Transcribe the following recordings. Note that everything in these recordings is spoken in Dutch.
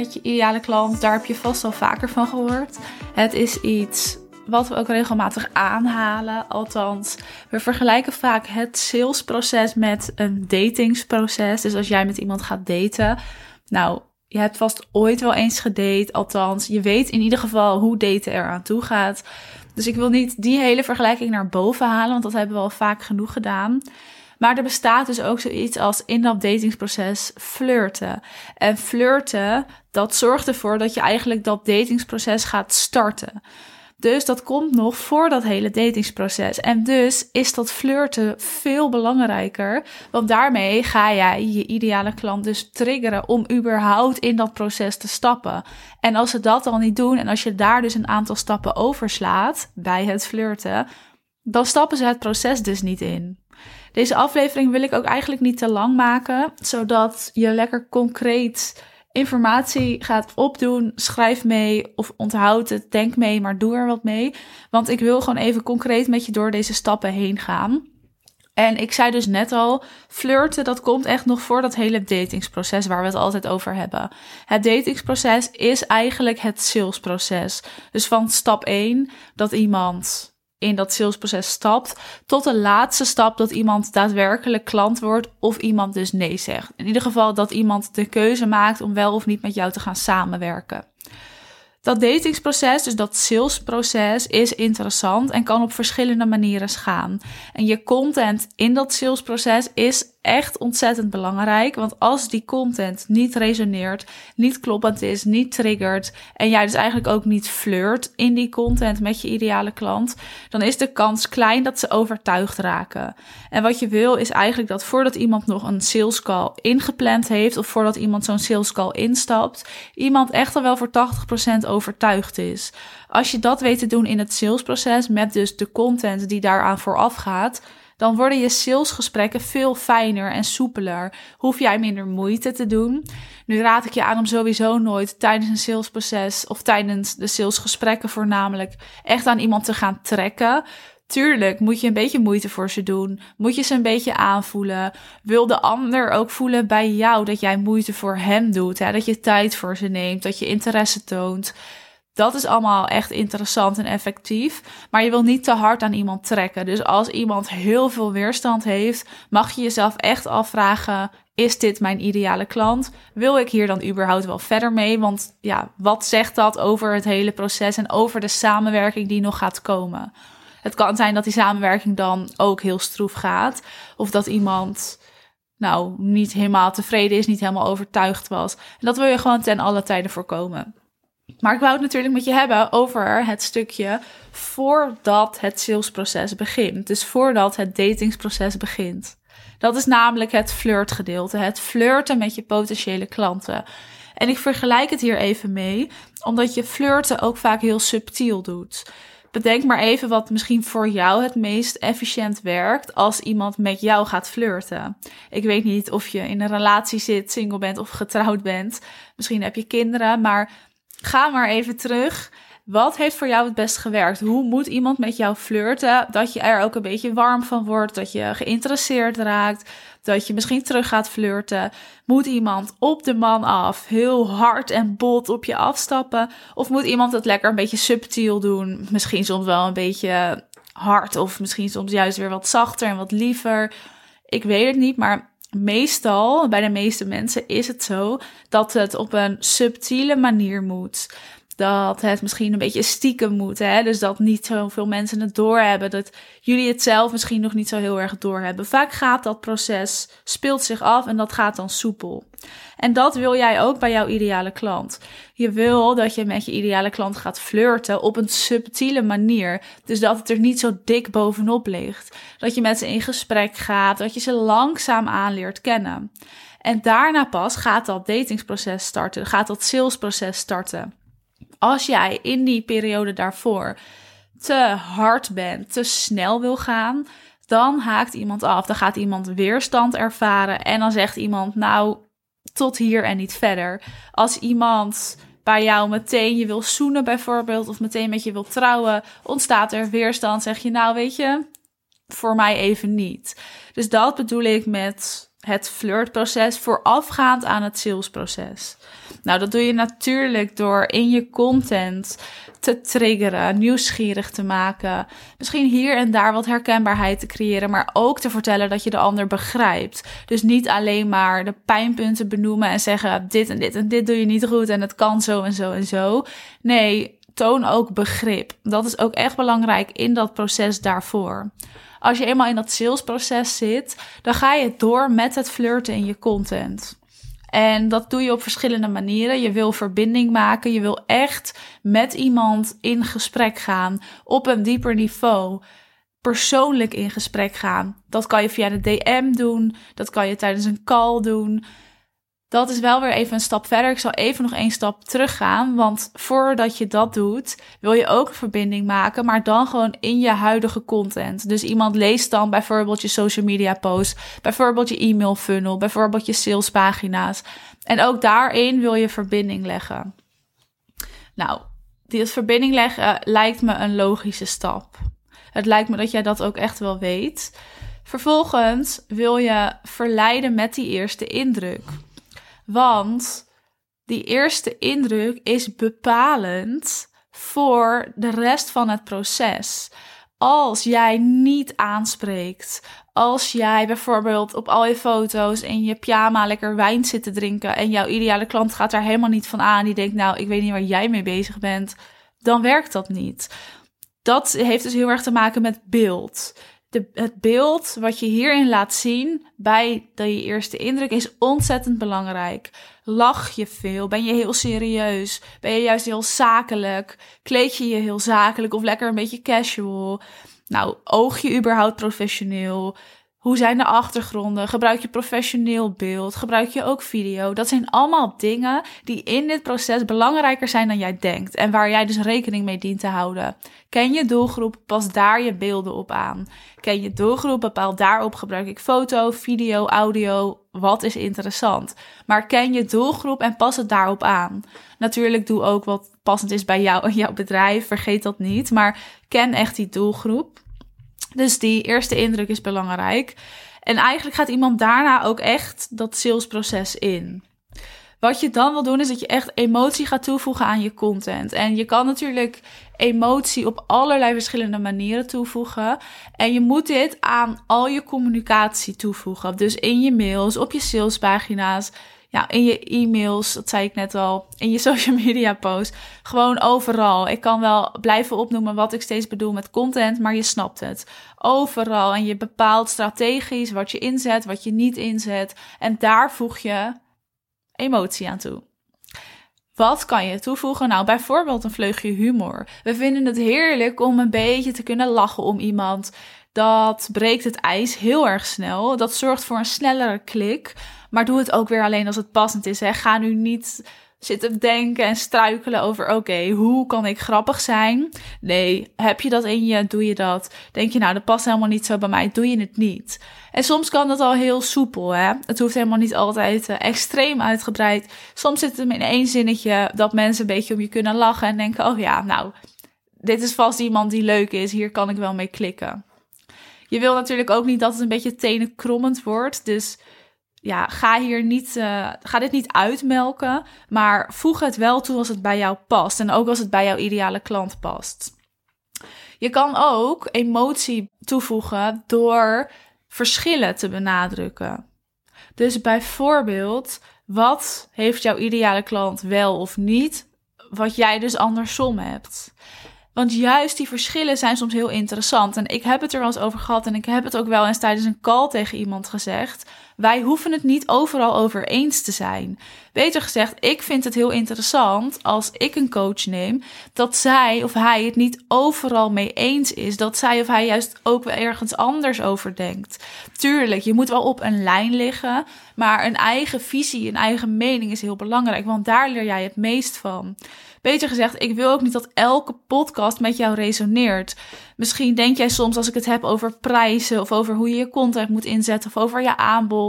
Je ideale klant, daar heb je vast al vaker van gehoord. Het is iets wat we ook regelmatig aanhalen. Althans, we vergelijken vaak het salesproces met een datingsproces. Dus als jij met iemand gaat daten, nou, je hebt vast ooit wel eens gedate. Althans, je weet in ieder geval hoe daten eraan toe gaat. Dus ik wil niet die hele vergelijking naar boven halen, want dat hebben we al vaak genoeg gedaan. Maar er bestaat dus ook zoiets als in dat datingsproces flirten. En flirten, dat zorgt ervoor dat je eigenlijk dat datingsproces gaat starten. Dus dat komt nog voor dat hele datingsproces. En dus is dat flirten veel belangrijker. Want daarmee ga jij je ideale klant dus triggeren om überhaupt in dat proces te stappen. En als ze dat al niet doen en als je daar dus een aantal stappen overslaat bij het flirten, dan stappen ze het proces dus niet in. Deze aflevering wil ik ook eigenlijk niet te lang maken, zodat je lekker concreet informatie gaat opdoen. Schrijf mee of onthoud het, denk mee, maar doe er wat mee. Want ik wil gewoon even concreet met je door deze stappen heen gaan. En ik zei dus net al, flirten, dat komt echt nog voor dat hele datingsproces waar we het altijd over hebben. Het datingsproces is eigenlijk het salesproces. Dus van stap 1, dat iemand in dat salesproces stapt, tot de laatste stap dat iemand daadwerkelijk klant wordt of iemand dus nee zegt. In ieder geval dat iemand de keuze maakt om wel of niet met jou te gaan samenwerken. Dat datingsproces, dus dat salesproces, is interessant en kan op verschillende manieren gaan. En je content in dat salesproces is echt ontzettend belangrijk. Want als die content niet resoneert, niet kloppend is, niet triggert en jij dus eigenlijk ook niet flirt in die content met je ideale klant, dan is de kans klein dat ze overtuigd raken. En wat je wil is eigenlijk dat voordat iemand nog een sales call ingepland heeft of voordat iemand zo'n sales call instapt, iemand echt al wel voor 80% overtuigd is. Als je dat weet te doen in het salesproces met dus de content die daaraan vooraf gaat, dan worden je salesgesprekken veel fijner en soepeler. Hoef jij minder moeite te doen. Nu raad ik je aan om sowieso nooit tijdens een salesproces of tijdens de salesgesprekken voornamelijk echt aan iemand te gaan trekken. Tuurlijk moet je een beetje moeite voor ze doen. Moet je ze een beetje aanvoelen. Wil de ander ook voelen bij jou dat jij moeite voor hem doet. Hè? Dat je tijd voor ze neemt. Dat je interesse toont. Dat is allemaal echt interessant en effectief. Maar je wil niet te hard aan iemand trekken. Dus als iemand heel veel weerstand heeft, mag je jezelf echt afvragen: is dit mijn ideale klant? Wil ik hier dan überhaupt wel verder mee? Want ja, wat zegt dat over het hele proces en over de samenwerking die nog gaat komen? Het kan zijn dat die samenwerking dan ook heel stroef gaat. Of dat iemand nou niet helemaal tevreden is, niet helemaal overtuigd was. En dat wil je gewoon ten alle tijden voorkomen. Maar ik wou het natuurlijk met je hebben over het stukje voordat het salesproces begint. Dus voordat het datingsproces begint. Dat is namelijk het flirtgedeelte. Het flirten met je potentiële klanten. En ik vergelijk het hier even mee, omdat je flirten ook vaak heel subtiel doet. Bedenk maar even wat misschien voor jou het meest efficiënt werkt als iemand met jou gaat flirten. Ik weet niet of je in een relatie zit, single bent of getrouwd bent. Misschien heb je kinderen, maar ga maar even terug. Wat heeft voor jou het best gewerkt? Hoe moet iemand met jou flirten? Dat je er ook een beetje warm van wordt, dat je geïnteresseerd raakt, dat je misschien terug gaat flirten. Moet iemand op de man af, heel hard en bot op je afstappen? Of moet iemand het lekker een beetje subtiel doen? Misschien soms wel een beetje hard, of misschien soms juist weer wat zachter en wat liever. Ik weet het niet, maar meestal, bij de meeste mensen, is het zo dat het op een subtiele manier moet. Dat het misschien een beetje stiekem moet. Hè? Dus dat niet zoveel mensen het doorhebben. Dat jullie het zelf misschien nog niet zo heel erg doorhebben. Vaak gaat dat proces, speelt zich af en dat gaat dan soepel. En dat wil jij ook bij jouw ideale klant. Je wil dat je met je ideale klant gaat flirten op een subtiele manier. Dus dat het er niet zo dik bovenop ligt. Dat je met ze in gesprek gaat, dat je ze langzaam aanleert kennen. En daarna pas gaat dat datingsproces starten, gaat dat salesproces starten. Als jij in die periode daarvoor te hard bent, te snel wil gaan, dan haakt iemand af. Dan gaat iemand weerstand ervaren en dan zegt iemand: Nou, tot hier en niet verder. Als iemand bij jou meteen je wil zoenen bijvoorbeeld, of meteen met je wil trouwen, ontstaat er weerstand. Zeg je: Nou, weet je, voor mij even niet. Dus dat bedoel ik met het flirtproces voorafgaand aan het salesproces. Nou, dat doe je natuurlijk door in je content te triggeren, nieuwsgierig te maken. Misschien hier en daar wat herkenbaarheid te creëren, maar ook te vertellen dat je de ander begrijpt. Dus niet alleen maar de pijnpunten benoemen en zeggen: dit en dit en dit doe je niet goed en het kan zo en zo en zo. Nee, toon ook begrip. Dat is ook echt belangrijk in dat proces daarvoor. Als je eenmaal in dat salesproces zit, dan ga je door met het flirten in je content. En dat doe je op verschillende manieren. Je wil verbinding maken. Je wil echt met iemand in gesprek gaan op een dieper niveau. Persoonlijk in gesprek gaan. Dat kan je via de DM doen. Dat kan je tijdens een call doen dat is wel weer even een stap verder. Ik zal even nog één stap teruggaan. Want voordat je dat doet, wil je ook een verbinding maken, maar dan gewoon in je huidige content. Dus iemand leest dan bijvoorbeeld je social media post, bijvoorbeeld je e-mail funnel, bijvoorbeeld je salespagina's. En ook daarin wil je verbinding leggen. Nou, die verbinding leggen lijkt me een logische stap. Het lijkt me dat jij dat ook echt wel weet. Vervolgens wil je verleiden met die eerste indruk. Want die eerste indruk is bepalend voor de rest van het proces. Als jij niet aanspreekt, als jij bijvoorbeeld op al je foto's in je pyjama lekker wijn zit te drinken en jouw ideale klant gaat daar helemaal niet van aan, die denkt nou, ik weet niet waar jij mee bezig bent, dan werkt dat niet. Dat heeft dus heel erg te maken met beeld de, het beeld wat je hierin laat zien bij de eerste indruk is ontzettend belangrijk. Lach je veel? Ben je heel serieus? Ben je juist heel zakelijk? Kleed je je heel zakelijk of lekker een beetje casual? Nou, oog je überhaupt professioneel? Hoe zijn de achtergronden? Gebruik je professioneel beeld? Gebruik je ook video? Dat zijn allemaal dingen die in dit proces belangrijker zijn dan jij denkt en waar jij dus rekening mee dient te houden. Ken je doelgroep, pas daar je beelden op aan. Ken je doelgroep, bepaal daarop gebruik ik foto, video, audio, wat is interessant. Maar ken je doelgroep en pas het daarop aan. Natuurlijk doe ook wat passend is bij jou en jouw bedrijf, vergeet dat niet, maar ken echt die doelgroep. Dus die eerste indruk is belangrijk. En eigenlijk gaat iemand daarna ook echt dat salesproces in. Wat je dan wil doen is dat je echt emotie gaat toevoegen aan je content. En je kan natuurlijk emotie op allerlei verschillende manieren toevoegen. En je moet dit aan al je communicatie toevoegen. Dus in je mails, op je salespagina's, ja, in je e-mails, dat zei ik net al, in je social media posts, gewoon overal. Ik kan wel blijven opnoemen wat ik steeds bedoel met content, maar je snapt het. Overal en je bepaalt strategisch wat je inzet, wat je niet inzet en daar voeg je emotie aan toe. Wat kan je toevoegen? Nou, bijvoorbeeld een vleugje humor. We vinden het heerlijk om een beetje te kunnen lachen om iemand. Dat breekt het ijs heel erg snel. Dat zorgt voor een snellere klik. Maar doe het ook weer alleen als het passend is. Hè. Ga nu niet zitten denken en struikelen over: oké, hoe kan ik grappig zijn? Nee, heb je dat in je, doe je dat. Denk je, nou, dat past helemaal niet zo bij mij, doe je het niet. En soms kan dat al heel soepel, hè? Het hoeft helemaal niet altijd uh, extreem uitgebreid. Soms zit het hem in één zinnetje dat mensen een beetje om je kunnen lachen en denken: oh ja, nou, dit is vast iemand die leuk is, hier kan ik wel mee klikken. Je wil natuurlijk ook niet dat het een beetje tenenkrommend wordt. Dus ja, ga hier niet, uh, ga dit niet uitmelken, maar voeg het wel toe als het bij jou past en ook als het bij jouw ideale klant past. Je kan ook emotie toevoegen door verschillen te benadrukken. Dus bijvoorbeeld, wat heeft jouw ideale klant wel of niet, wat jij dus andersom hebt? Want juist die verschillen zijn soms heel interessant. En ik heb het er wel eens over gehad en ik heb het ook wel eens tijdens een call tegen iemand gezegd. Wij hoeven het niet overal over eens te zijn. Beter gezegd, ik vind het heel interessant als ik een coach neem, dat zij of hij het niet overal mee eens is. Dat zij of hij juist ook weer ergens anders over denkt. Tuurlijk, je moet wel op een lijn liggen, maar een eigen visie, een eigen mening is heel belangrijk, want daar leer jij het meest van. Beter gezegd, ik wil ook niet dat elke podcast met jou resoneert. Misschien denk jij soms als ik het heb over prijzen of over hoe je je content moet inzetten of over je aanbod.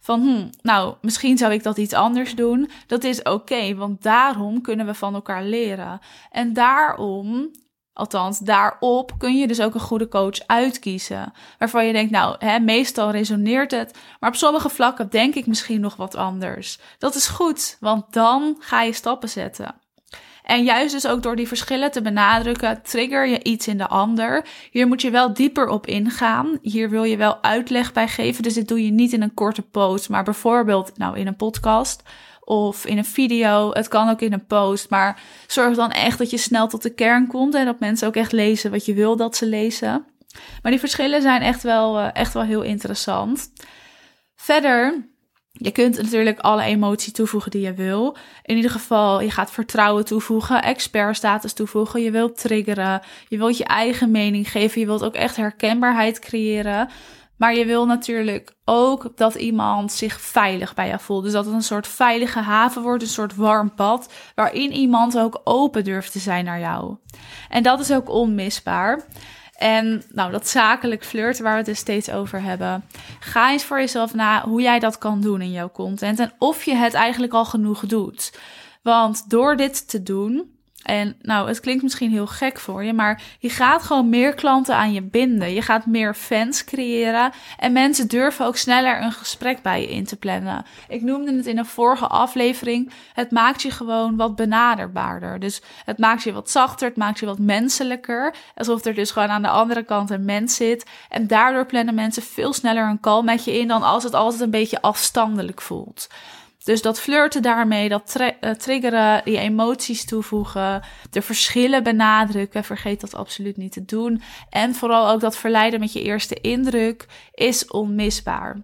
Van, hm, nou, misschien zou ik dat iets anders doen. Dat is oké, want daarom kunnen we van elkaar leren. En daarom Althans, daarop kun je dus ook een goede coach uitkiezen. Waarvan je denkt, nou, hè, meestal resoneert het. Maar op sommige vlakken denk ik misschien nog wat anders. Dat is goed, want dan ga je stappen zetten. En juist dus ook door die verschillen te benadrukken, trigger je iets in de ander. Hier moet je wel dieper op ingaan. Hier wil je wel uitleg bij geven. Dus dit doe je niet in een korte post, maar bijvoorbeeld nou in een podcast of in een video. Het kan ook in een post, maar zorg dan echt dat je snel tot de kern komt en dat mensen ook echt lezen wat je wil dat ze lezen. Maar die verschillen zijn echt wel, eh, echt wel heel interessant. Verder je kunt natuurlijk alle emotie toevoegen die je wil. In ieder geval, je gaat vertrouwen toevoegen, expertstatus toevoegen. Je wilt triggeren. Je wilt je eigen mening geven. Je wilt ook echt herkenbaarheid creëren. Maar je wil natuurlijk ook dat iemand zich veilig bij jou voelt. Dus dat het een soort veilige haven wordt, een soort warm pad, waarin iemand ook open durft te zijn naar jou. En dat is ook onmisbaar. En nou, dat zakelijk flirten waar we het dus steeds over hebben. Ga eens voor jezelf na hoe jij dat kan doen in jouw content en of je het eigenlijk al genoeg doet. Want door dit te doen, en nou, het klinkt misschien heel gek voor je, maar je gaat gewoon meer klanten aan je binden. Je gaat meer fans creëren en mensen durven ook sneller een gesprek bij je in te plannen. Ik noemde het in een vorige aflevering. Het maakt je gewoon wat benaderbaarder. Dus het maakt je wat zachter, het maakt je wat menselijker. Alsof er dus gewoon aan de andere kant een mens zit. En daardoor plannen mensen veel sneller een call met je in dan als het altijd een beetje afstandelijk voelt. Dus dat flirten daarmee, dat uh, triggeren, die emoties toevoegen, de verschillen benadrukken, vergeet dat absoluut niet te doen. En vooral ook dat verleiden met je eerste indruk is onmisbaar.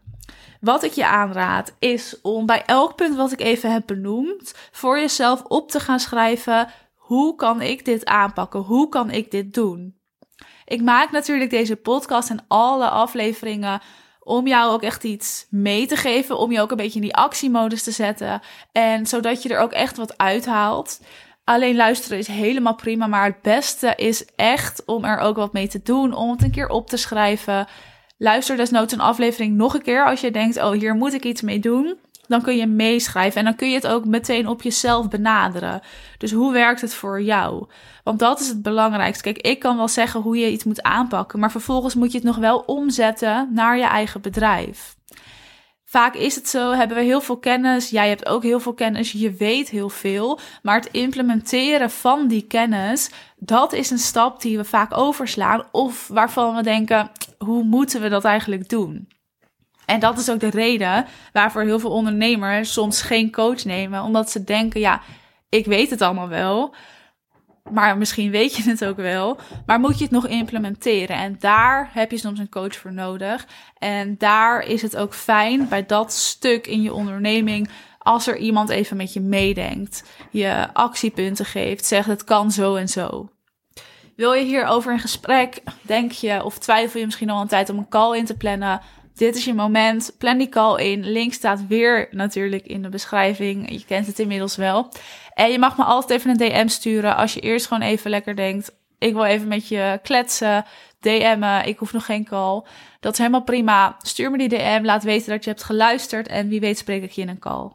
Wat ik je aanraad is om bij elk punt wat ik even heb benoemd, voor jezelf op te gaan schrijven: hoe kan ik dit aanpakken? Hoe kan ik dit doen? Ik maak natuurlijk deze podcast en alle afleveringen om jou ook echt iets mee te geven, om je ook een beetje in die actiemodus te zetten en zodat je er ook echt wat uithaalt. Alleen luisteren is helemaal prima, maar het beste is echt om er ook wat mee te doen, om het een keer op te schrijven. Luister desnoods een aflevering nog een keer als je denkt, oh hier moet ik iets mee doen dan kun je meeschrijven en dan kun je het ook meteen op jezelf benaderen. Dus hoe werkt het voor jou? Want dat is het belangrijkste. Kijk, ik kan wel zeggen hoe je iets moet aanpakken, maar vervolgens moet je het nog wel omzetten naar je eigen bedrijf. Vaak is het zo, hebben we heel veel kennis, jij hebt ook heel veel kennis, je weet heel veel, maar het implementeren van die kennis, dat is een stap die we vaak overslaan of waarvan we denken, hoe moeten we dat eigenlijk doen? En dat is ook de reden waarvoor heel veel ondernemers soms geen coach nemen. Omdat ze denken, ja, ik weet het allemaal wel. Maar misschien weet je het ook wel. Maar moet je het nog implementeren? En daar heb je soms een coach voor nodig. En daar is het ook fijn bij dat stuk in je onderneming. Als er iemand even met je meedenkt, je actiepunten geeft, zegt het kan zo en zo. Wil je hierover een gesprek? Denk je of twijfel je misschien al een tijd om een call in te plannen? Dit is je moment. Plan die call in. Link staat weer natuurlijk in de beschrijving. Je kent het inmiddels wel. En je mag me altijd even een DM sturen als je eerst gewoon even lekker denkt. Ik wil even met je kletsen, DM'en. Ik hoef nog geen call. Dat is helemaal prima. Stuur me die DM. Laat weten dat je hebt geluisterd. En wie weet spreek ik je in een call.